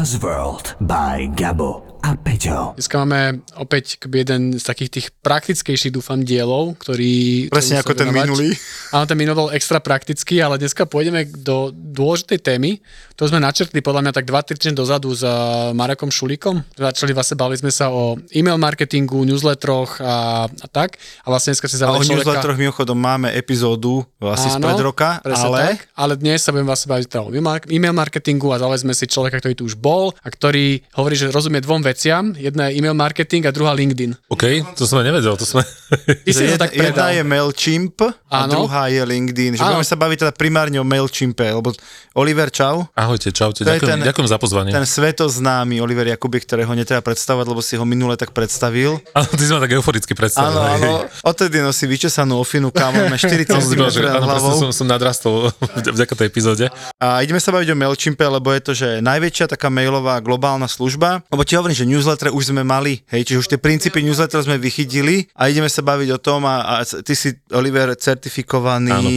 Buzzworld by Gabo a Peťo. Dneska máme opäť jeden z takých tých praktickejších, dúfam, dielov, ktorý... Presne ako sa ten venovať. minulý. Áno, ten minulý bol extra praktický, ale dneska pôjdeme do dôležitej témy. To sme načrtli podľa mňa tak 2-3 týždne dozadu s uh, Marekom Šulíkom. Začali vlastne, bavili sme sa o e-mail marketingu, newsletteroch a, a tak. A vlastne dneska si o zavolali človeka... newsletteroch mimochodom máme epizódu vlastne Áno, spred roka, ale Tak, ale dnes sa budem vlastne baviť teda o e-mail marketingu a zavolali sme si človeka, ktorý tu už bol a ktorý hovorí, že rozumie dvom veciam. Jedna je e-mail marketing a druhá LinkedIn. OK, to aj nevedel, to sme... Ty si to jedna, tak jedna predal. je MailChimp a Áno. druhá je LinkedIn. Že Áno. budeme sa baviť teda primárne o MailChimpe, lebo Oliver, čau. Ahojte, čaute, To je ďakujem, ten- ďakujem za pozvanie. Ten svetoznámy Oliver Jakubik, ktorého netreba predstavovať, lebo si ho minule tak predstavil. Áno, ty si ma tak euforicky predstavil. Áno, áno. Odtedy nosí vyčesanú ofinu, kámo, má 4 Áno, som si cm povedal, že- nad áno, presne hlavou. som, som nadrastol vďaka tej epizóde. A ideme sa baviť o MailChimpe, lebo je to, že najväčšia taká mailová globálna služba. Lebo ti hovorím, že newsletter už sme mali, hej, čiže už tie princípy newsletter sme vychytili a ideme sa baviť o tom a, a ty si, Oliver, certifikovaný, Áno.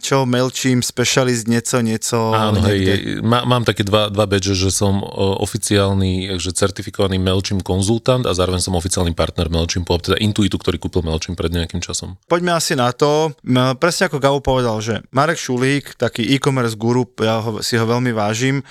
čo, MailChimp, specialist, nieco, nieco. Áno, hej, je, má, mám také dva, dva badge, že som oficiálny, že certifikovaný MailChimp konzultant a zároveň som oficiálny partner MailChimpu, teda Intuitu, ktorý kúpil MailChimp pred nejakým časom. Poďme asi na to. Presne ako Gabo povedal, že Marek Šulík, taký e-commerce guru, ja ho, si ho veľmi vážim,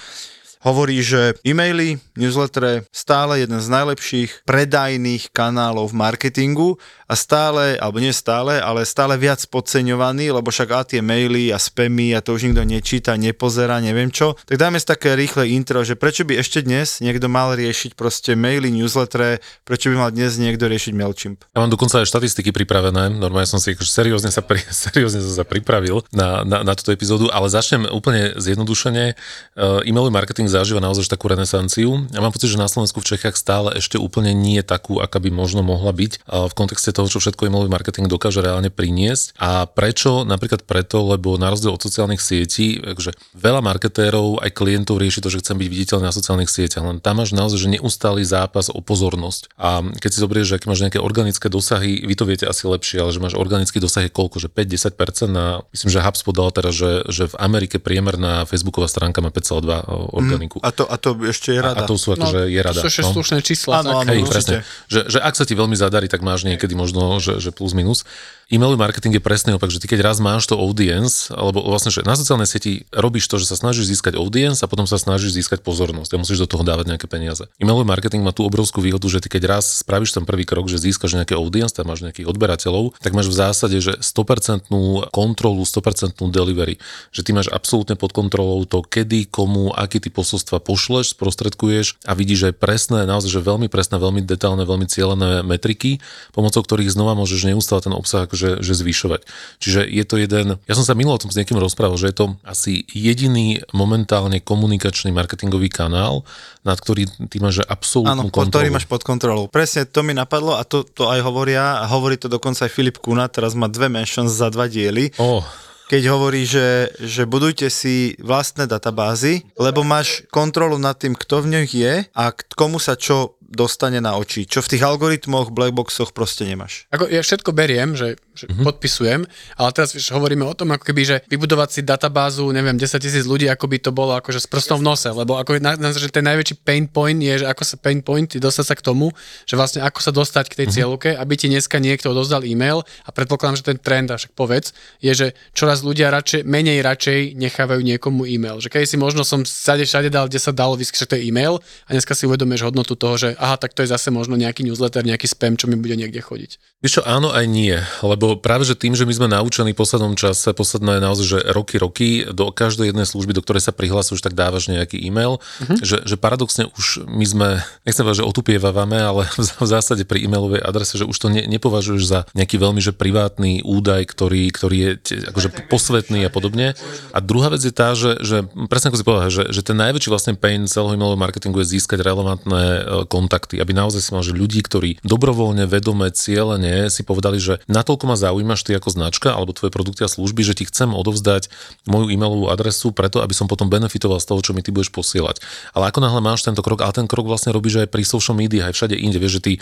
hovorí, že e-maily, newslettere, stále jeden z najlepších predajných kanálov v marketingu a stále, alebo nie stále, ale stále viac podceňovaný, lebo však a tie maily a spamy a to už nikto nečíta, nepozerá, neviem čo. Tak dajme si také rýchle intro, že prečo by ešte dnes niekto mal riešiť proste maily, newslettere, prečo by mal dnes niekto riešiť MailChimp. Ja mám dokonca aj štatistiky pripravené, normálne som si akože seriózne sa, pri, seriózne sa pripravil na, na, na túto epizódu, ale začnem úplne zjednodušene. Uh, e-mailový marketing zažíva naozaj takú renesanciu. Ja mám pocit, že na Slovensku v Čechách stále ešte úplne nie je takú, aká by možno mohla byť v kontexte toho, čo všetko e-mailový marketing dokáže reálne priniesť. A prečo? Napríklad preto, lebo na rozdiel od sociálnych sietí, akože veľa marketérov aj klientov rieši to, že chcem byť viditeľný na sociálnych sieťach, len tam máš naozaj že neustály zápas o pozornosť. A keď si zoberieš, že aké máš nejaké organické dosahy, vy to viete asi lepšie, ale že máš organický dosah je koľko, že 5-10% na, myslím, že HubSpot dal teraz, že, že v Amerike priemerná Facebooková stránka má 5,2 organiku. A to, a to ešte je a, rada. a to sú akože je rada. To sú ešte slušné čísla. Áno, tak. áno. Hej, určite. presne. Že, že ak sa ti veľmi zadarí, tak máš niekedy možno, že, že plus minus. E-mailový marketing je presný opak, že ty keď raz máš to audience, alebo vlastne, že na sociálnej sieti robíš to, že sa snažíš získať audience a potom sa snažíš získať pozornosť a musíš do toho dávať nejaké peniaze. E-mailový marketing má tú obrovskú výhodu, že ty keď raz spravíš ten prvý krok, že získaš nejaké audience, tam máš nejakých odberateľov, tak máš v zásade, že 100% kontrolu, 100% delivery. Že ty máš absolútne pod kontrolou to, kedy, komu, aký ty posolstva pošleš, sprostredkuješ a vidíš aj presné, naozaj, že veľmi presné, veľmi detailné, veľmi cieľené metriky, pomocou ktorých znova môžeš neustále ten obsah akože, že zvyšovať. Čiže je to jeden, ja som sa minulo o tom s niekým rozprával, že je to asi jediný momentálne komunikačný marketingový kanál, nad ktorý ty máš že absolútnu Áno, pod ktorý kontrolu. máš pod kontrolou. Presne to mi napadlo a to, to aj hovoria, a hovorí to dokonca aj Filip Kuna, teraz má dve mentions za dva diely, Oh, keď hovorí, že, že budujte si vlastné databázy, lebo máš kontrolu nad tým, kto v nich je a k- komu sa čo dostane na oči, čo v tých algoritmoch, blackboxoch proste nemáš. Ako ja všetko beriem, že, že mm-hmm. podpisujem, ale teraz vieš, hovoríme o tom, ako keby, že vybudovať si databázu, neviem, 10 tisíc ľudí, ako by to bolo akože s prstom v nose, lebo ako na, na, že ten najväčší pain point je, že ako sa pain point dostať sa k tomu, že vlastne ako sa dostať k tej mm-hmm. cieľovke, aby ti dneska niekto odozdal e-mail a predpokladám, že ten trend, a však povedz, je, že čoraz ľudia radšej, menej radšej nechávajú niekomu e-mail. Že keď si možno som všade, všade dal, kde sa dalo je e-mail a dneska si uvedomíš hodnotu toho, že aha, tak to je zase možno nejaký newsletter, nejaký spam, čo mi bude niekde chodiť. Vieš čo, áno aj nie, lebo lebo práve, že tým, že my sme naučení v poslednom čase, posledné naozaj, že roky, roky, do každej jednej služby, do ktorej sa prihlasuješ, tak dávaš nejaký e-mail, uh-huh. že, že paradoxne už my sme, nechcem povedať, že otupievavame, ale v zásade pri e-mailovej adrese, že už to ne, nepovažuješ za nejaký veľmi že privátny údaj, ktorý, ktorý je akože posvetný a podobne. A druhá vec je tá, že, že presne ako si povedal, že, že ten najväčší vlastne pain celého e-mailového marketingu je získať relevantné e, kontakty, aby naozaj si mal, že ľudí, ktorí dobrovoľne, vedome, cieľene si povedali, že natoľko ma zaujímaš ty ako značka alebo tvoje produkty a služby, že ti chcem odovzdať moju e-mailovú adresu preto, aby som potom benefitoval z toho, čo mi ty budeš posielať. Ale ako náhle máš tento krok, ale ten krok vlastne robíš aj pri social media, aj všade inde, vieš, že ty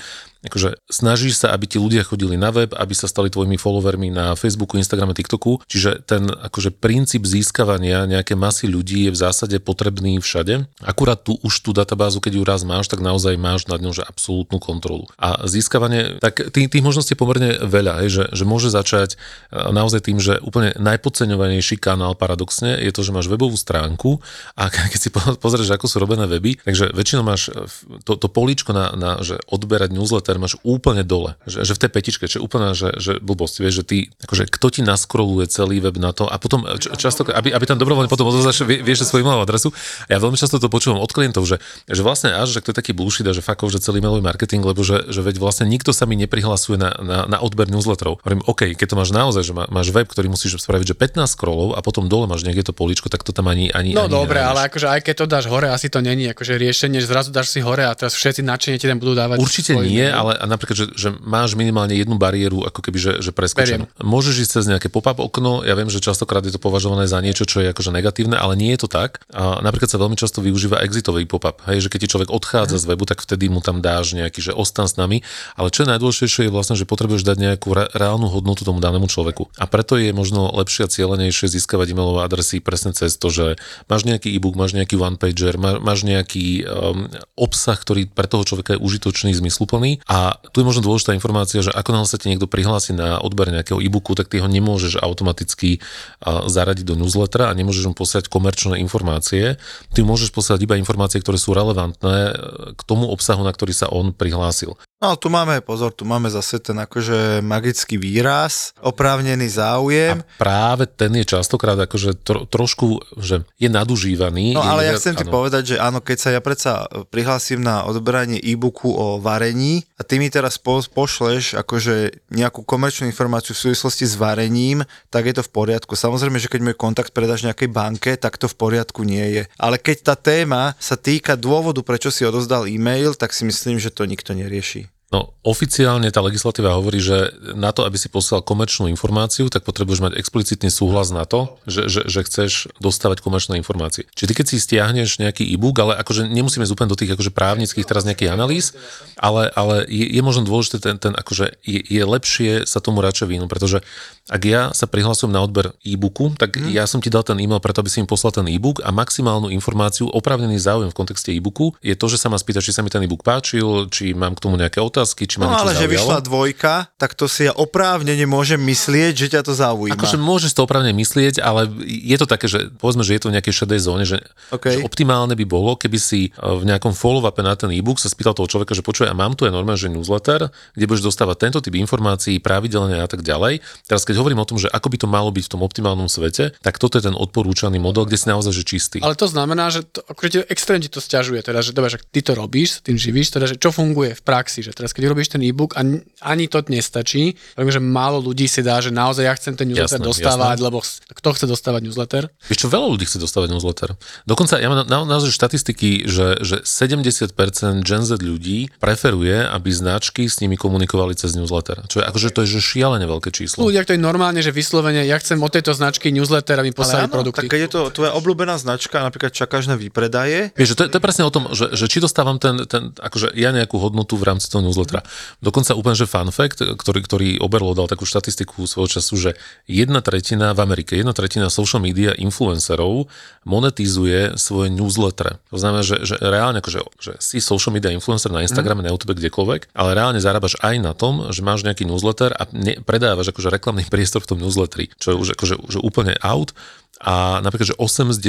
akože snažíš sa, aby ti ľudia chodili na web, aby sa stali tvojimi followermi na Facebooku, Instagrame, TikToku, čiže ten akože princíp získavania nejaké masy ľudí je v zásade potrebný všade. Akurát tu už tú databázu, keď ju raz máš, tak naozaj máš nad ňou že absolútnu kontrolu. A získavanie, tak tých, tých možností je pomerne veľa, hej, že, že môže začať e, naozaj tým, že úplne najpodceňovanejší kanál paradoxne je to, že máš webovú stránku a keď si pozrieš, ako sú robené weby, takže väčšinou máš e, to, to políčko na, na že odberať newsletter máš úplne dole, že, že v tej petičke, je úplne, že, že blbosť, vieš, že ty, akože kto ti naskroluje celý web na to a potom často, aby, aby tam dobrovoľne potom odozdaš, vie, vieš svoju e adresu. Ja veľmi často to počúvam od klientov, že, že vlastne až, že to je taký bullshit a že fakov, že celý mailový marketing, lebo že, že veď vlastne nikto sa mi neprihlasuje na, na, na odber newsletterov. Hovorím, OK, keď to máš naozaj, že má, máš web, ktorý musíš spraviť, že 15 scrollov a potom dole máš niekde to políčko, tak to tam ani ani No ani dobre, ale akože aj keď to dáš hore, asi to není akože riešenie, že zrazu dáš si hore a teraz všetci nadšenie ti tam budú dávať. Určite nie, ale napríklad, že, že máš minimálne jednu bariéru, ako keby, že, že preskočenú. Môžeš ísť cez nejaké pop-up okno, ja viem, že častokrát je to považované za niečo, čo je akože negatívne, ale nie je to tak. A napríklad sa veľmi často využíva exitový pop-up, hej, že keď ti človek odchádza z webu, tak vtedy mu tam dáš nejaký, že ostan s nami. Ale čo je najdôležitejšie je vlastne, že potrebuješ dať nejakú re- reálnu hodnotu tomu danému človeku. A preto je možno lepšie a cieľenejšie získavať e-mailové adresy presne cez to, že máš nejaký e-book, máš nejaký one-pager, má, máš nejaký um, obsah, ktorý pre toho človeka je užitočný, zmysluplný. A tu je možno dôležitá informácia, že ako sa ti niekto prihlási na odber nejakého e-booku, tak ty ho nemôžeš automaticky uh, zaradiť do newslettera a nemôžeš mu posielať komerčné informácie. Ty môžeš posielať iba informácie, ktoré sú relevantné uh, k tomu obsahu, na ktorý sa on prihlásil. No tu máme, pozor, tu máme zase ten akože magický výraz, oprávnený záujem. A práve ten je častokrát akože tro, trošku, že je nadužívaný. No ale ja chcem áno. ti povedať, že áno, keď sa ja predsa prihlásim na odberanie e-booku o varení a ty mi teraz po, pošleš akože nejakú komerčnú informáciu v súvislosti s varením, tak je to v poriadku. Samozrejme, že keď môj kontakt predáš nejakej banke, tak to v poriadku nie je. Ale keď tá téma sa týka dôvodu, prečo si odozdal e-mail, tak si myslím, že to nikto nerieši. No, oficiálne tá legislatíva hovorí, že na to, aby si poslal komerčnú informáciu, tak potrebuješ mať explicitný súhlas na to, že, že, že chceš dostávať komerčné informácie. Čiže ty keď si stiahneš nejaký e-book, ale akože nemusíme ísť úplne do tých akože právnických teraz nejakých analýz, ale, ale je, je možno dôležité ten, ten akože je, je lepšie sa tomu radšej vyhnúť, pretože ak ja sa prihlasujem na odber e-booku, tak hmm. ja som ti dal ten e-mail preto, aby si mi poslal ten e-book a maximálnu informáciu, oprávnený záujem v kontexte e-booku je to, že sa ma spýta, či sa mi ten e-book páčil, či mám k tomu nejaké otázky, či ma No ale niečo že vyšla dvojka, tak to si ja oprávnene môžem myslieť, že ťa to zaujíma. Akože môžeš to oprávne myslieť, ale je to také, že povedzme, že je to v nejakej šedej zóne, že, okay. že optimálne by bolo, keby si e, v nejakom follow-upe na ten e-book sa spýtal toho človeka, že počuje, a mám tu aj normálne, že newsletter, kde budeš dostávať tento typ informácií pravidelne a tak ďalej. Teraz keď hovorím o tom, že ako by to malo byť v tom optimálnom svete, tak toto je ten odporúčaný model, kde si naozaj že čistý. Ale to znamená, že to, akože extrémne ti to stiažuje, teda, že, dobre, že ty to robíš, tým živíš, teda, že čo funguje v praxi, že teraz keď robíš ten e-book a ani to nestačí, pretože málo ľudí si dá, že naozaj ja chcem ten newsletter jasné, dostávať, jasné. lebo kto chce dostávať newsletter? Vieš čo, veľa ľudí chce dostávať newsletter. Dokonca ja mám na, naozaj štatistiky, že, že 70% Gen Z ľudí preferuje, aby značky s nimi komunikovali cez newsletter. Čo je akože to je že šialene veľké číslo. Ľudia, to je normálne, že vyslovene, ja chcem od tejto značky newsletter, aby poslali produkty. Tak keď je to tvoja obľúbená značka, napríklad čakáš na výpredaje. Vieš, to, je, to je presne o tom, že, že či dostávam ten, ten, akože ja nejakú hodnotu v rámci toho newslettera. Dokonca úplne, že fun fact, ktorý, ktorý Oberlo dal takú štatistiku svojho času, že jedna tretina v Amerike, jedna tretina social media influencerov monetizuje svoje newsletter. To znamená, že, že reálne, akože, že si social media influencer na Instagrame, mm. na YouTube, kdekoľvek, ale reálne zarábaš aj na tom, že máš nejaký newsletter a ne, predávaš akože reklamný priestor v tom newsletteri, čo je už akože, že úplne out A napríklad, že 8 z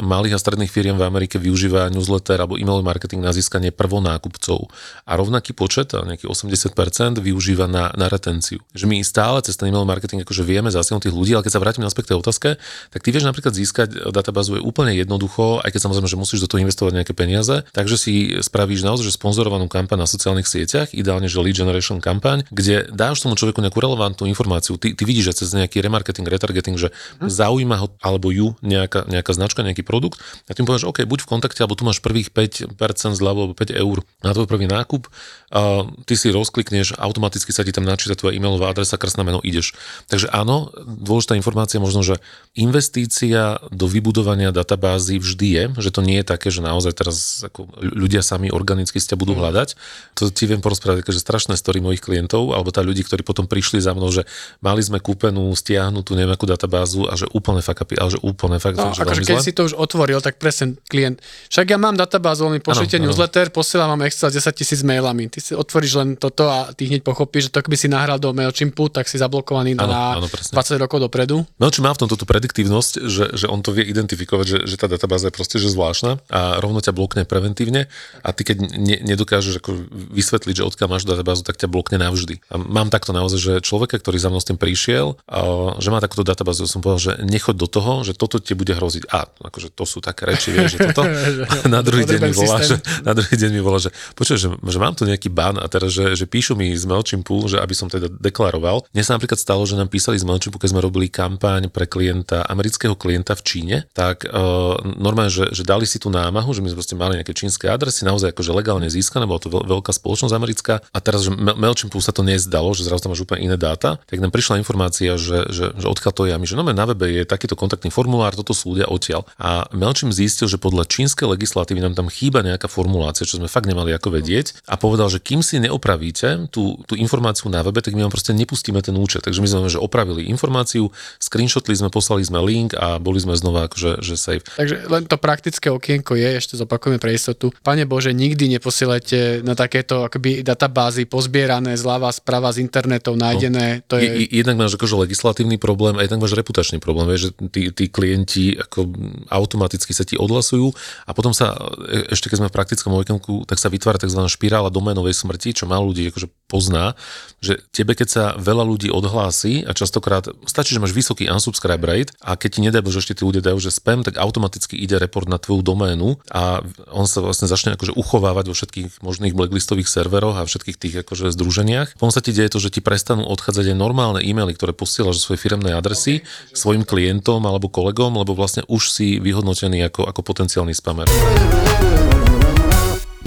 10 malých a stredných firiem v Amerike využíva newsletter alebo e-mailový marketing na získanie prvonákupcov. A rovnaký počet, nejaký 80%, využíva na, na retenciu. Že my stále cez ten e-mail marketing akože vieme zasiahnuť tých ľudí, ale keď sa vrátim naspäť k tej otázke, tak ty vieš napríklad získať databázu je úplne jednoducho, aj keď samozrejme, že musíš do toho investovať nejaké peniaze, takže si spravíš naozaj že sponzorovanú kampaň na sociálnych sieťach, ideálne že lead generation kampaň, kde dáš tomu človeku nejakú relevantnú informáciu. Ty, ty vidíš, že cez nejaký remarketing, retargeting, že hm. zaujíma ho alebo ju nejaká, nejaká značka, nejaký produkt a ty mu povieš, OK, buď v kontakte, alebo tu máš prvých 5% zľavu alebo 5 eur na tvoj prvý nákup, a ty si rozklikneš, automaticky sa ti tam načíta tvoja e-mailová adresa, krstné meno, ideš. Takže áno, dôležitá informácia možno, že investícia do vybudovania databázy vždy je, že to nie je také, že naozaj teraz ako ľudia sami organicky ste budú mhm. hľadať. To ti viem porozprávať, že strašné story mojich klientov, alebo tá ľudí, ktorí potom prišli za mnou, že mali sme kúpenú, stiahnutú neviem akú databázu a že úplne fuck upy, ale že úplne fakt. No, akože keď zle. si to už otvoril, tak presne klient. Však ja mám databázu, mi pošlite newsletter, posielam vám Excel 10 tisíc mailami. Ty si otvoríš len toto a ty hneď pochopíš, že to by si nahral do MailChimpu, tak si zablokovaný ano, na ano, 20 rokov dopredu. MailChimp má v tomto tú prediktívnosť, že, že on to vie identifikovať, že, že tá databáza je proste že zvláštna a rovno ťa blokne preventívne a ty keď ne, nedokážeš ako vysvetliť, že odkiaľ máš databázu, tak ťa blokne navždy. A mám takto naozaj, že človeka, ktorý za mnou s tým prišiel, a, že má takúto databázu, som povedal, že nechoď do toho, že toto ti bude hroziť. A akože to sú také reči, vieš, že toto. na druhý deň mi volá, že, na druhý deň mi volá, že počuj, že, že, mám tu nejaký ban a teraz, že, že píšu mi z MailChimpu, že aby som teda deklaroval. Dnes sa napríklad stalo, že nám písali z MailChimpu, keď sme robili kampaň pre klienta, amerického klienta v Číne, tak uh, normálne, že, že dali si tú námahu, že my sme proste mali nejaké čínske adresy, naozaj akože legálne získané, bola to veľ, veľká spoločnosť americká a teraz, že MailChimpu sa to nezdalo, že zrazu tam máš úplne iné dáta, tak nám prišla informácia, že, že, že odkiaľ to je a my, že no, na webe je takýto kontaktný formulár, toto sú ľudia odtiaľ. A MailChimp zistil, že podľa čínskej legislatívy nám tam chýba nejaká formulácia, čo sme fakt nemali ako vedieť a povedal, že kým si neopravíte tú, tú informáciu na webe, tak my vám proste nepustíme ten účet. Takže my sme že opravili informáciu, screenshotli sme, poslali sme link a boli sme znova akože že safe. Takže len to praktické okienko je, ešte zopakujeme pre istotu. Pane Bože, nikdy neposielajte na takéto akoby databázy pozbierané zľava, sprava z internetov nájdené. No, to je... Jednak máš akože legislatívny problém a jednak máš reputačný problém, vieš, že tí, tí klienti ako automaticky sa ti odhlasujú a potom sa, e, ešte keď sme v praktickom okienku, tak sa vytvára tzv. špirála doménovej smrti, čo málo ľudí akože pozná, že tebe, keď sa veľa ľudí odhlási a častokrát stačí, že máš vysoký unsubscribe rate a keď ti nedaj že ešte tí ľudia dajú, že spam, tak automaticky ide report na tvoju doménu a on sa vlastne začne akože uchovávať vo všetkých možných blacklistových serveroch a všetkých tých akože združeniach. Potom sa ti deje to, že ti prestanú odchádzať aj normálne e-maily, ktoré posielaš zo svojej adresy okay. svojim klientom alebo kolegom, lebo vlastne už si vyhodnotený ako, ako potenciálny spamer.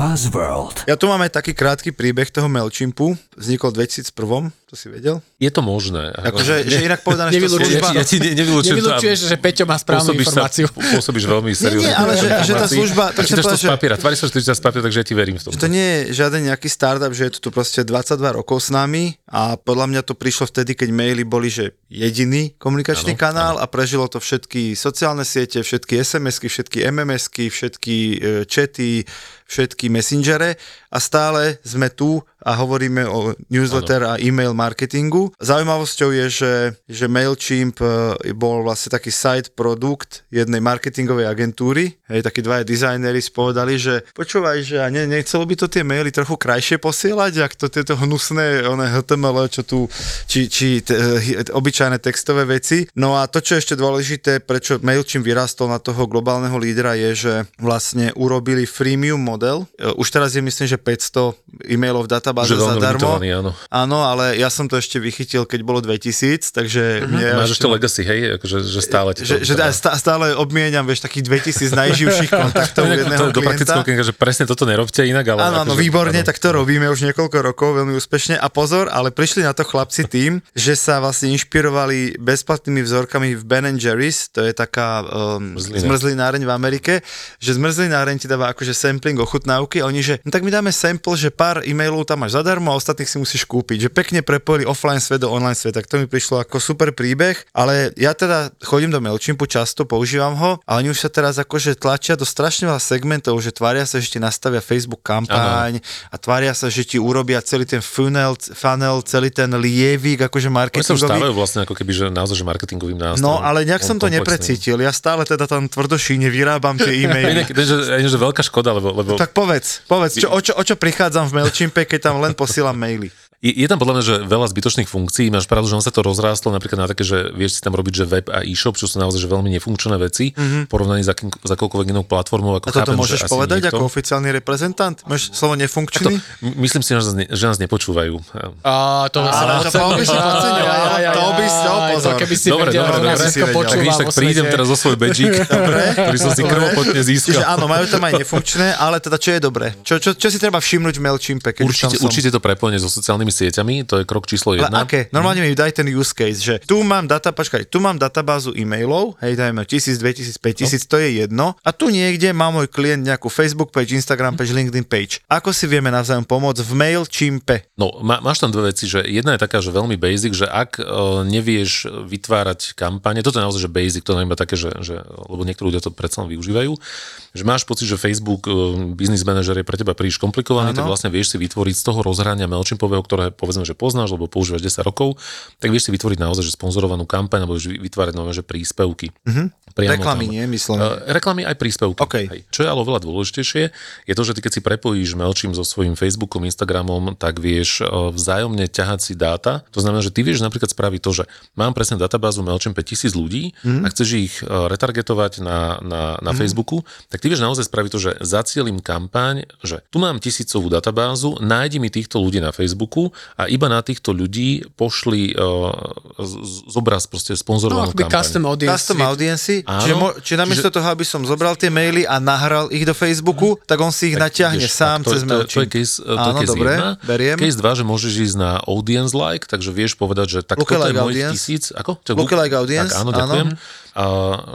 Buzzworld. Ja tu mám aj taký krátky príbeh toho MailChimpu. Vznikol v 2001 to si vedel? Je to možné. Akože, že inak povedané, že to služba... Ja, ja ti nevylučujem, nevylučuješ, že Peťo má správnu informáciu. Sa, pôsobíš veľmi seriózne. Nie, nie, ale že, že tá služba... Tak čítaš to z papiera, tvári sa, že čítaš z papiera, takže ja ti verím v tom. Že to nie je žiaden nejaký startup, že je to tu proste 22 rokov s nami a podľa mňa to prišlo vtedy, keď maily boli, že jediný komunikačný ano, kanál ano. a prežilo to všetky sociálne siete, všetky SMS-ky, všetky MMS-ky, všetky chaty, všetky messengere a stále sme tu a hovoríme o newsletter a e-mail marketingu. Zaujímavosťou je, že, že MailChimp e, bol vlastne taký side produkt jednej marketingovej agentúry. Hej, takí dvaja dizajneri spovedali, že počúvaj, že a ne, nechcelo by to tie maily trochu krajšie posielať, ak to tieto hnusné one HTML, čo tu, či, či t, obyčajné textové veci. No a to, čo je ešte dôležité, prečo MailChimp vyrastol na toho globálneho lídra, je, že vlastne urobili freemium model. E, už teraz je myslím, že 500 e-mailov v databáze zadarmo. Áno. áno, ale ja som to ešte vychytil, keď bolo 2000, takže... Mm-hmm. Máš ešte legacy, hej? Akože, že stále ti to... Že, že stále obmieniam, vieš, takých 2000 najživších kontaktov jedného to, do praktického že presne toto nerobte inak, ale... Áno, áno, akože, výborne, áno. tak to robíme už niekoľko rokov, veľmi úspešne. A pozor, ale prišli na to chlapci tým, že sa vlastne inšpirovali bezplatnými vzorkami v Ben Jerry's, to je taká um, zmrzlináreň v Amerike, že zmrzlináreň ti dáva akože sampling ochutnávky a oni, že no tak my dáme sample, že pár e-mailov tam máš zadarmo a ostatných si musíš kúpiť. Že pekne prepojili offline svet do online sveta. Tak to mi prišlo ako super príbeh, ale ja teda chodím do MailChimpu často, používam ho, ale oni už sa teraz akože tlačia do strašne veľa segmentov, že tvária sa, že ti nastavia Facebook kampaň a tvária sa, že ti urobia celý ten funnel, funnel celý ten lievik, akože Oni sa stávajú marketingový. vlastne ako keby, že naozaj, že marketingovým nástrojom. No, ale nejak som to komplexným. neprecítil. Ja stále teda tam tvrdošíne vyrábam tie e-maily. Inak, že, že, že veľká škoda, lebo, lebo Tak povedz, povedz, čo, o, čo, o čo prichádzam v MailChimpe, keď tam len posielam maily. Je, tam podľa mňa, že veľa zbytočných funkcií. Máš pravdu, že on sa to rozrástlo napríklad na také, že vieš si tam robiť, že web a e-shop, čo sú naozaj že veľmi nefunkčné veci, mm-hmm. porovnaní s akým, s akoukoľvek inou platformou. Ako A toto chápem, môžeš povedať niekto. ako oficiálny reprezentant? Máš slovo To, nefunkčný? m- myslím si, že nás, ne- že nás nepočúvajú. A to to by si to by si- pozor. To keby si Dobre, vedel, dobre, dobre. Si vedel. Tak tak prídem teraz zo svoj badžík, ktorý som si krvopotne získal. áno, majú tam aj nefunkčné, ale teda čo je dobré? Čo, čo, čo si treba všimnúť v MailChimpe? Určite, určite to prepojenie so sociálnymi sieťami, to je krok číslo Ale jedna. aké? Normálne mi daj ten use case, že tu mám data, počkaj, tu mám databázu e-mailov, hej, dajme 1000, 2000, 5000, to je jedno. A tu niekde má môj klient nejakú Facebook page, Instagram page, LinkedIn page. Ako si vieme navzájom pomôcť v MailChimpe? No, má, máš tam dve veci, že jedna je taká, že veľmi basic, že ak uh, nevieš vytvárať kampane, toto je naozaj, že basic, to je iba také, že, že lebo niektorí ľudia to predsa využívajú, že máš pocit, že Facebook uh, Business Manager je pre teba príliš komplikovaný, Áno. tak vlastne vieš si vytvoriť z toho rozhrania MailChimpového, ktoré povedzme, že poznáš, lebo používaš 10 rokov, tak vieš si vytvoriť naozaj, že sponzorovanú kampaň, alebo vytvárať nové, že príspevky. Priamo Reklamy, tam. nie? Myslím. Uh, reklamy aj príspevky. OK. Hej. Čo je ale oveľa dôležitejšie, je to, že ty keď si prepojíš MailChimp so svojím Facebookom, Instagramom, tak vieš eh, vzájomne ťahať si dáta. To znamená, že ty vieš napríklad spraviť to, že mám presne databázu MailChimp 5000 ľudí Mhm. a chceš ich eh, retargetovať na, na, na Facebooku, tak ty vieš naozaj spraviť to, že zacielim kampaň, že tu mám tisícovú databázu, nájdi mi týchto ľudí na Facebooku a iba na týchto ľudí pošli uh, zobraz proste No, sponzorovanú kampaň. custom audience. Custom audiency? Áno. Čiže, mo, čiže namiesto toho, aby som zobral tie maily a nahral ich do Facebooku, tak on si ich natiahne Vieš, sám tak to, cez to, to, je case, to je Áno, case dobre, jedna. beriem. Case 2, že môžeš ísť na audience like, takže vieš povedať, že tak toto je mojich audience? tisíc. Ako? Lookalike audience, Tak, áno, áno. A,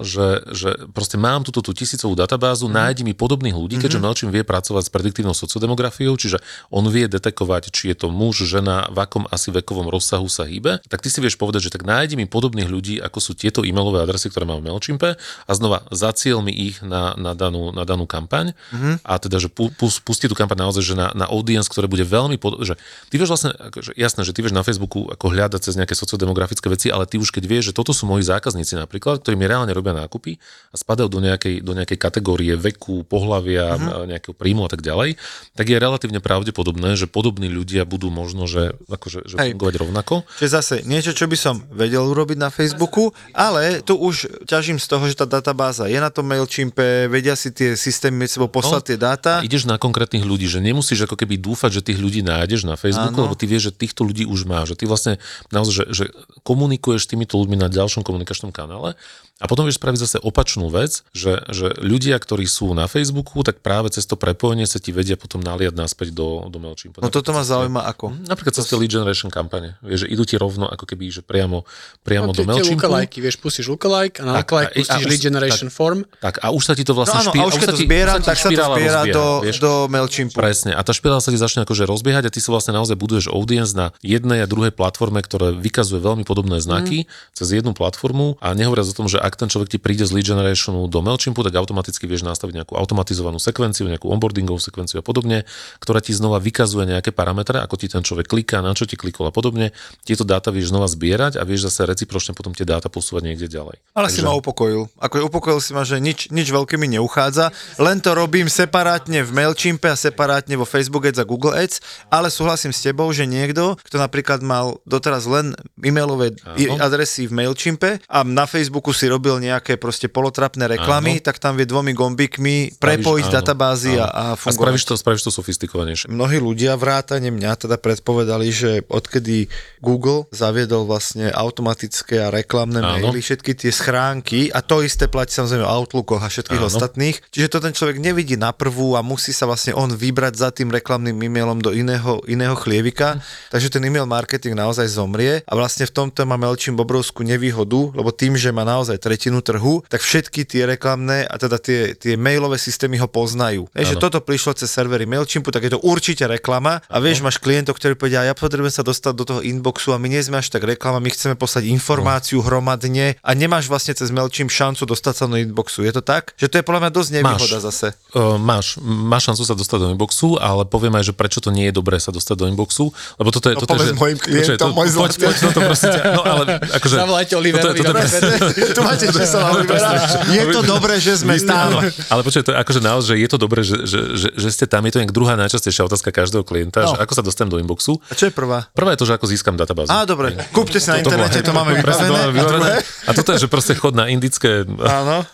že, že proste mám túto tú tisícovú databázu, mm. nájdi mi podobných ľudí, keďže MailChimp vie pracovať s prediktívnou sociodemografiou, čiže on vie detekovať, či je to muž, žena, v akom asi vekovom rozsahu sa hýbe, tak ty si vieš povedať, že tak nájdi mi podobných ľudí, ako sú tieto e-mailové adresy, ktoré mám v MailChimpe a znova zaciel mi ich na, na, danú, na danú kampaň Mhm. a teda, že pu, pu, pustí tú kampaň naozaj, že na, na audience, ktoré bude veľmi, pod, že ty vieš vlastne, akože, jasné, že ty vieš na Facebooku ako hľadať cez nejaké sociodemografické veci, ale ty už keď vieš, že toto sú moji zákazníci napríklad, ktorí mi reálne robia nákupy a spadajú do nejakej, do nejakej kategórie veku, pohlavia, uh-huh. nejakého príjmu a tak ďalej, tak je relatívne pravdepodobné, že podobní ľudia budú možno, že, akože, že Hej. fungovať rovnako. Čiže zase niečo, čo by som vedel urobiť na Facebooku, ale tu už ťažím z toho, že tá databáza je na tom MailChimpe, vedia si tie systémy medzi sebou poslať No, tie dáta. Ideš na konkrétnych ľudí, že nemusíš ako keby dúfať, že tých ľudí nájdeš na Facebooku, Áno. lebo ty vieš, že týchto ľudí už máš, že ty vlastne naozaj, že, že komunikuješ s týmito ľuďmi na ďalšom komunikačnom kanále a potom vieš spraviť zase opačnú vec, že, že ľudia, ktorí sú na Facebooku, tak práve cez to prepojenie sa ti vedia potom naliať naspäť do, do MailChimpu. No toto ma zaujíma ako. Napríklad cez tie lead generation kampane. Vieš, že idú ti rovno ako keby, že priamo, No, priamo do tie, tie MailChimpu. lookalike, vieš, pustíš lookalike a na Tak, lookalike pustíš lead generation form. Tak a už sa ti to No vlastne áno, špí- a už keď sa to už tak sa to zbiera rozbieha, do, vieš. do MailChimpu. Presne. A tá špirála sa ti začne akože rozbiehať a ty si vlastne naozaj buduješ audience na jednej a druhej platforme, ktoré vykazuje veľmi podobné znaky mm. cez jednu platformu a nehovoriac o tom, že ak ten človek ti príde z lead generationu do MailChimpu, tak automaticky vieš nastaviť nejakú automatizovanú sekvenciu, nejakú onboardingovú sekvenciu a podobne, ktorá ti znova vykazuje nejaké parametre, ako ti ten človek kliká, na čo ti klikol a podobne. Tieto dáta vieš znova zbierať a vieš zase recipročne potom tie dáta posúvať niekde ďalej. Ale si ma upokojil. Ako upokojil si ma, že nič, nič veľké mi neuchádza. Len to robím separátne v MailChimpe a separátne vo Facebook Ads a Google Ads, ale súhlasím s tebou, že niekto, kto napríklad mal doteraz len e-mailové Áno. adresy v MailChimpe a na Facebooku si robil nejaké proste polotrapné reklamy, Áno. tak tam vie dvomi gombíkmi prepojiť áno, databázy áno. a, a a fungovať. spravíš to, spravíš to sofistikovanejšie. Mnohí ľudia, vrátane mňa, teda predpovedali, že odkedy Google zaviedol vlastne automatické a reklamné Áno. maily, všetky tie schránky a to isté platí samozrejme o Outlookoch a všetkých Áno. ostatných. Čiže to ten človek nevidí na prvú a musí sa vlastne on vybrať za tým reklamným e-mailom do iného, iného chlievika. Takže ten e-mail marketing naozaj zomrie a vlastne v tomto má MailChimp obrovskú nevýhodu, lebo tým, že má naozaj naozaj tretinu trhu, tak všetky tie reklamné a teda tie, tie mailové systémy ho poznajú. Vieš, že toto prišlo cez servery MailChimpu, tak je to určite reklama a vieš, máš klientov, ktorí povedia, ja potrebujem sa dostať do toho inboxu a my nie sme až tak reklama, my chceme poslať informáciu hromadne a nemáš vlastne cez MailChimp šancu dostať sa do inboxu. Je to tak? Že to je podľa mňa dosť nevýhoda Máš. zase. Uh, máš, máš šancu sa dostať do inboxu, ale poviem aj, že prečo to nie je dobré sa dostať do inboxu, lebo toto je... No toto povedz je, že, mojim klientom, Počkaj, môj poď, poď, toto prosím ťa, no ale akože... Zavolajte je- Oliverovi. toto, je-. tu máte na Olivera. Je to dobré, že sme tam. Ale počkaj, to je akože naozaj, že je to dobré, že, že, že, že ste tam, je to nejak druhá najčastejšia otázka každého klienta, No. že ako sa dostanem do inboxu. A čo je prvá? Prvá je to, že ako získam databázu. Á, dobre. Kúpte si na internete, to máme vybavené. A toto je, že proste chod na indické, Áno.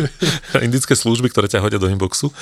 indické služby, ktoré ťa hodia do inboxu.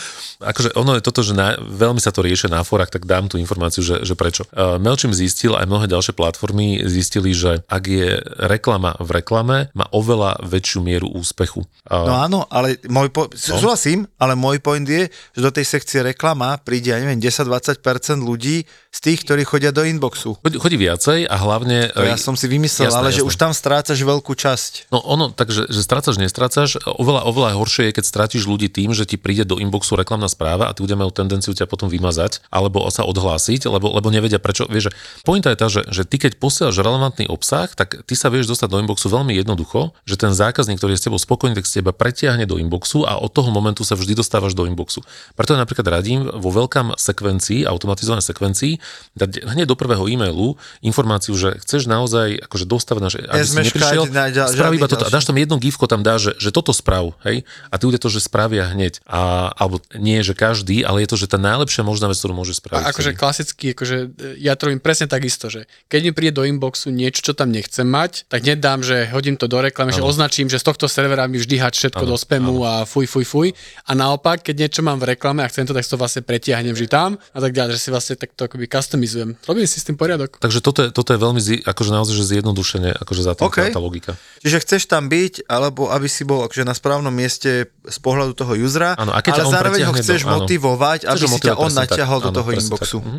Akože ono je toto, že na, veľmi sa to riešia na forách, tak dám tú informáciu, že, že prečo. Uh, Mailchimp zistil, aj mnohé ďalšie platformy zistili, že ak je reklama v reklame, má oveľa väčšiu mieru úspechu. No áno, ale môj po... súhlasím, ale môj point je, že do tej sekcie reklama príde, ja neviem, 10-20% ľudí z tých, ktorí chodia do inboxu. chodí, chodí viacej a hlavne... To ja som si vymyslel, Jasné, ale že jasné. už tam strácaš veľkú časť. No ono, takže že strácaš, nestrácaš, oveľa, oveľa horšie je, keď strátiš ľudí tým, že ti príde do inboxu reklamná správa a tí ľudia majú tendenciu ťa potom vymazať alebo sa odhlásiť, lebo, lebo nevedia prečo. Vieš, že pointa je tá, že, že ty keď posielaš relevantný obsah, tak ty sa vieš dostať do inboxu veľmi jednoducho, že ten zákazník, ktorý je s tebou spokojný, tak z teba pretiahne do inboxu a od toho momentu sa vždy dostávaš do inboxu. Preto ja napríklad radím vo veľkám sekvencii, automatizovanej sekvencii, dať hneď do prvého e-mailu informáciu, že chceš naozaj akože dostavať, na, že aby si neprišiel, sprav iba toto a dáš tam jedno gifko tam dá, že, že toto sprav, hej, a tí ľudia to, že spravia hneď. A, alebo nie, že každý, ale je to, že tá najlepšia možná vec, ktorú môže spraviť. A akože klasicky, akože e, ja to robím presne takisto, že keď mi príde do inboxu niečo, čo tam nechcem mať, tak nedám, že hodím to do reklamy, že označím, že z tohto servera mi vždy hač všetko Áno, do spamu a fuj, fuj, fuj. A naopak, keď niečo mám v reklame a chcem to, tak to vlastne pretiahnem vždy tam a tak ďalej, že si vlastne takto akoby customizujem. Robím si s tým poriadok. Takže toto je, toto je veľmi, zi, akože naozaj, že zjednodušene, akože za tým OK. tá, logika. Čiže chceš tam byť, alebo aby si bol akože na správnom mieste z pohľadu toho usera, Áno, a keď ale zároveň ho chceš do- áno. motivovať, aby Chceš si ťa on natiahol do Áno, toho tak. inboxu. Mhm.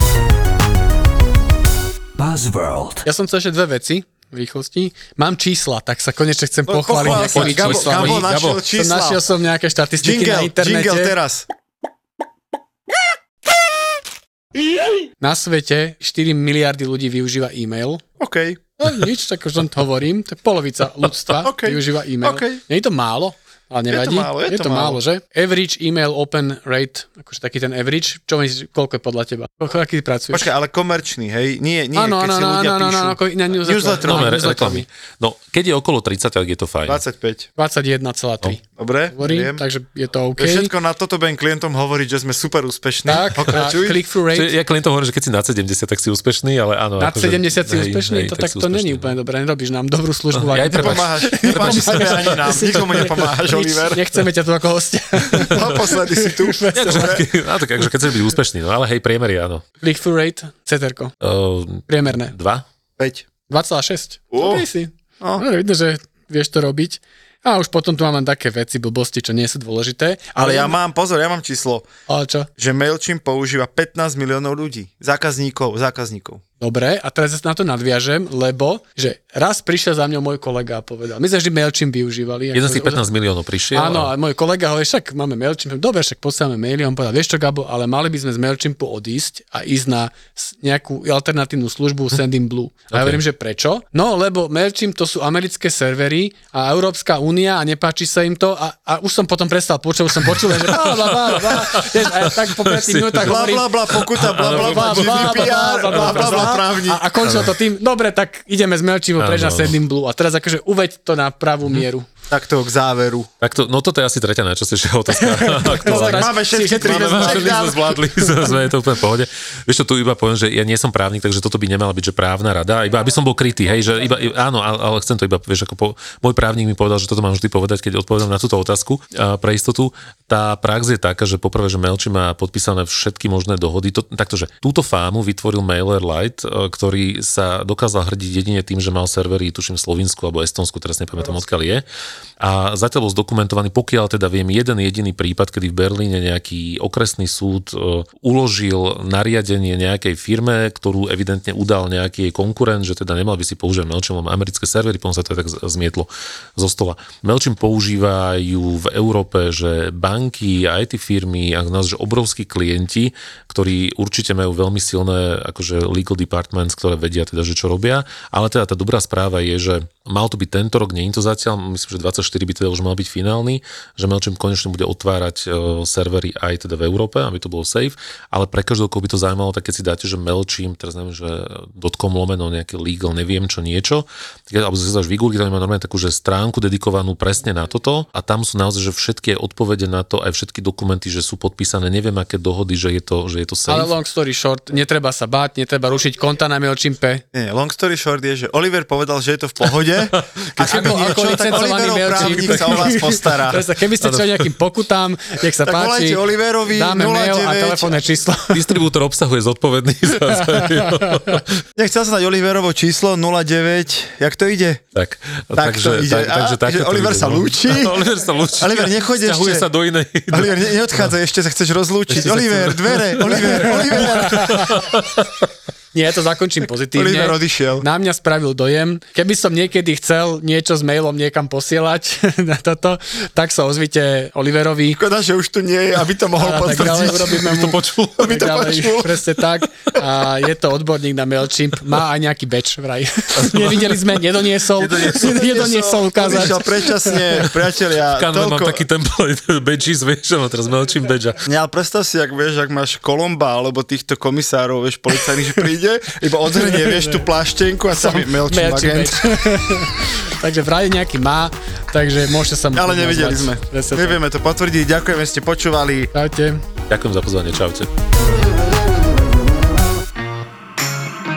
Buzzworld. Ja som chcel ešte dve veci rýchlosti. Mám čísla, tak sa konečne chcem No, pochváliť nejakými Gabo, číslami. Gabo našiel Gabo, čísla. Som našiel som nejaké štatistiky na Jingle, internete. jingle teraz. Na svete 4 miliardy ľudí využíva e-mail. OK. No nič, tak už len hovorím, to je polovica ľudstva OK, využíva e-mail. OK. Nie je to málo, ale nevadí. málo, je to málo. že? Average email open rate, akože taký ten average, čo myslíš, koľko je podľa teba? Koľko, aký pracuješ? Počkaj, ale komerčný, hej? Nie, nie, Áno, keď áno, si áno, ľudia áno, píšu. áno, ako na newsletter. Newsletter. No, Áno, reklamy. No, keď je okolo 30, tak je to fajn. 25. 21,3. Dobre, Hovorím, viem. takže je to OK. Všetko na toto budem klientom hovoriť, že sme super úspešní. Tak, Pokračuj. click-through rate. Čiže ja klientom hovorím, že keď si nad 70, tak si úspešný, ale áno. Nad akože, 70 si hej, úspešný, hej, to tak si to není úplne dobré, nerobíš nám dobrú službu. No, aj. Nepomáhaš, nepomáhaš sebe ani nám, nikomu nepomáhaš, Nič, Oliver. Nechceme ťa tu ako hostia. Naposledy si tu. No, tak akože keď chceš byť úspešný, no ale hej, priemer je áno. Click-through rate, ceterko, Uh, priemerné. dva? 5. 2,6. Ó. Dobrý si. No. No, vidno, že vieš to robiť. A už potom tu mám také veci, blbosti, čo nie sú dôležité. Ale ja mám, pozor, ja mám číslo, Ale čo? že MailChimp používa 15 miliónov ľudí. Zákazníkov, zákazníkov. Dobre, a teraz na to nadviažem, lebo že raz prišiel za mňou môj kolega a povedal, my sme vždy MailChimp využívali. Jeden z tých Ako- 15 miliónov prišiel. Áno, a... a môj kolega hovorí, však máme MailChimp, dobre, však posielame maily, on povedal, vieš čo, Gabo, ale mali by sme z MailChimpu odísť a ísť na nejakú alternatívnu službu Sending Blue. A ja Ok. hovorím, že prečo? No, lebo MailChimp to sú americké servery a Európska únia a nepáči sa im to a, a už som potom prestal počuť, už som počul, že bla, bla, bla, bla, ja tak po 5 minútach Bla, hovorím, bla, bla, pokuta, bla, bla, bla, GDPR, bla, bla, bla, právnik. a, a končilo to tým, dobre, tak ideme z Mailchimpu preč na. Sending Blue a teraz akože uveď to na pravú mieru. Takto k záveru. Tak to, no toto je asi tretia najčastejšia otázka. Dobre, aktuálne. Máme všetky tri Máme, down. sme zvládli, sme je to úplne v pohode. Vieš čo, tu iba poviem, že ja nie som právnik, takže toto by nemala byť, že právna rada, iba aby som bol krytý, hej, že iba, áno, ale, chcem to iba, vieš, ako po, môj právnik mi povedal, že toto mám vždy povedať, keď odpovedám na túto otázku a pre istotu. Tá prax je taká, že poprvé, že Mailchimp má podpísané všetky možné dohody. To, takto, že túto fámu vytvoril MailerLite, e, ktorý sa dokázal hrdiť jedine tým, že mal servery, tuším, v Slovensku alebo Estonsku, teraz nepamätám, odkiaľ je. A zatiaľ bol zdokumentovaný, pokiaľ teda viem, jeden jediný prípad, kedy v Berlíne nejaký okresný súd e, uložil nariadenie nejakej firme, ktorú evidentne udal nejaký jej konkurent, že teda nemal by si používať MailChimp, lebo americké servery, potom sa to tak zmietlo zo stola. MailChimp používajú v Európe, že banky, IT firmy a nás, že obrovskí klienti, ktorí určite majú veľmi silné akože legal departments, ktoré vedia teda, že čo robia, ale teda tá dobrá správa je, že mal to byť tento rok, nie je to zatiaľ, myslím, že 24 by teda už mal byť finálny, že MailChimp konečne bude otvárať uh, servery aj teda v Európe, aby to bolo safe, ale pre každého, koho by to zaujímalo, tak keď si dáte, že MailChimp, teraz neviem, že .com lomeno nejaký legal, neviem čo niečo, tak, alebo si dáš Google, tam má normálne takú, že stránku dedikovanú presne na toto a tam sú naozaj, že všetky odpovede na to, aj všetky dokumenty, že sú podpísané, neviem aké dohody, že je to, že je to safe. Ale long story short, netreba sa báť, netreba rušiť konta na MailChimpe. Nie, long story short je, že Oliver povedal, že je to v pohode. A keby Ako- ako niečo, tak licencovaný Oliverov MailChimp. Právnik sa o vás postará. Keby ste čo nejakým pokutám, nech sa Tak páči, Oliverovi dáme mail a 09. telefónne číslo. Distribútor obsahu je zodpovedný za, Nechcel sa dať Oliverovo číslo 09, jak to ide? Tak, Tak to ide. Tak, takže A, takto že to Oliver ide, sa no. lúči? Oliver sa lúči. Oliver, nechoď ešte. sa do inej. Oliver, ne, neodchádzaj, ešte sa chceš rozlúčiť. Oliver, chcem- dvere, Oliver, Oliver. Nie, to zakončím pozitívne. Oliver odišiel. Na mňa spravil dojem. Keby som niekedy chcel niečo s mailom niekam posielať na toto, tak sa ozvite Oliverovi. Škoda, že už tu nie je, aby to mohol A potvrdiť. urobíme mu, to počul. Aby to ďalej, počul. Presne tak. A je to odborník na MailChimp. Má aj nejaký badge vraj. Nevideli sme, nedoniesol. Nedoniesol, nedoniesol ukázať. Odišiel predčasne, priatelia. Kanve mám toľko- taký template, badges, vieš, no teraz melčím badge. Ale predstav si, ak vieš, ak máš Kolomba alebo týchto komisárov, vieš, policajných, že príde, iba odhrnie, vieš, tú pláštenku a tam je Mailchimp Mailchimp agent. takže vraj nejaký má, takže môžete sa mu Ale nevideli sme. Nevieme to potvrdiť. Ďakujeme, že ste počúvali. Čaute. Ďakujem za pozvanie, čaute.